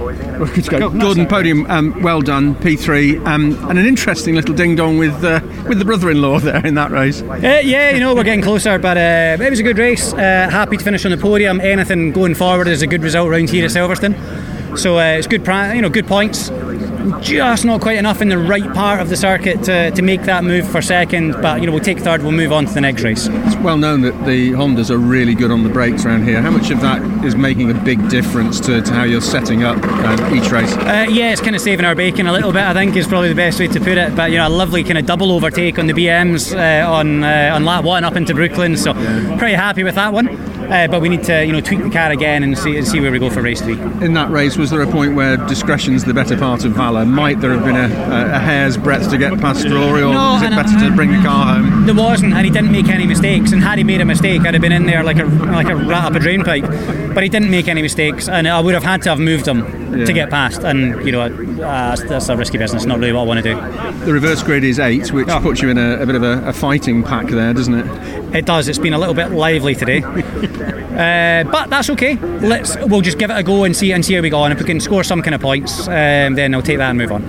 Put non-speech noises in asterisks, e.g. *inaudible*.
Good go. Gordon, podium, um, well done, P3, um, and an interesting little ding dong with uh, with the brother-in-law *laughs* there in that race. Uh, yeah, you know we're getting closer, but uh, it was a good race. Uh, happy to finish on the podium. Anything going forward is a good result around here at Silverstone. So uh, it's good, you know, good points just not quite enough in the right part of the circuit to, to make that move for second. But you know, we'll take third. We'll move on to the next race. It's well known that the Hondas are really good on the brakes around here. How much of that is making a big difference to, to how you're setting up uh, each race? Uh, yeah, it's kind of saving our bacon a little bit. I think is probably the best way to put it. But you know, a lovely kind of double overtake on the BMs uh, on uh, on lap one up into Brooklands. So pretty happy with that one. Uh, but we need to, you know, tweak the car again and see, and see where we go for race three. In that race, was there a point where discretion's the better part of valour? Might there have been a, a, hair's breadth to get past Rory, or no, is it better to bring the car home? There wasn't, and he didn't make any mistakes. And had he made a mistake, I'd have been in there like a like a rat up a drain pipe. But he didn't make any mistakes, and I would have had to have moved him yeah. to get past. And you know, uh, that's, a risky business. Not really what I want to do. The reverse grid is eight, which oh. puts you in a, a bit of a, a fighting pack there, doesn't it? It does. It's been a little bit lively today. *laughs* Uh, but that's okay. Let's we'll just give it a go and see and see how we go on. If we can score some kind of points, um, then I'll take that and move on.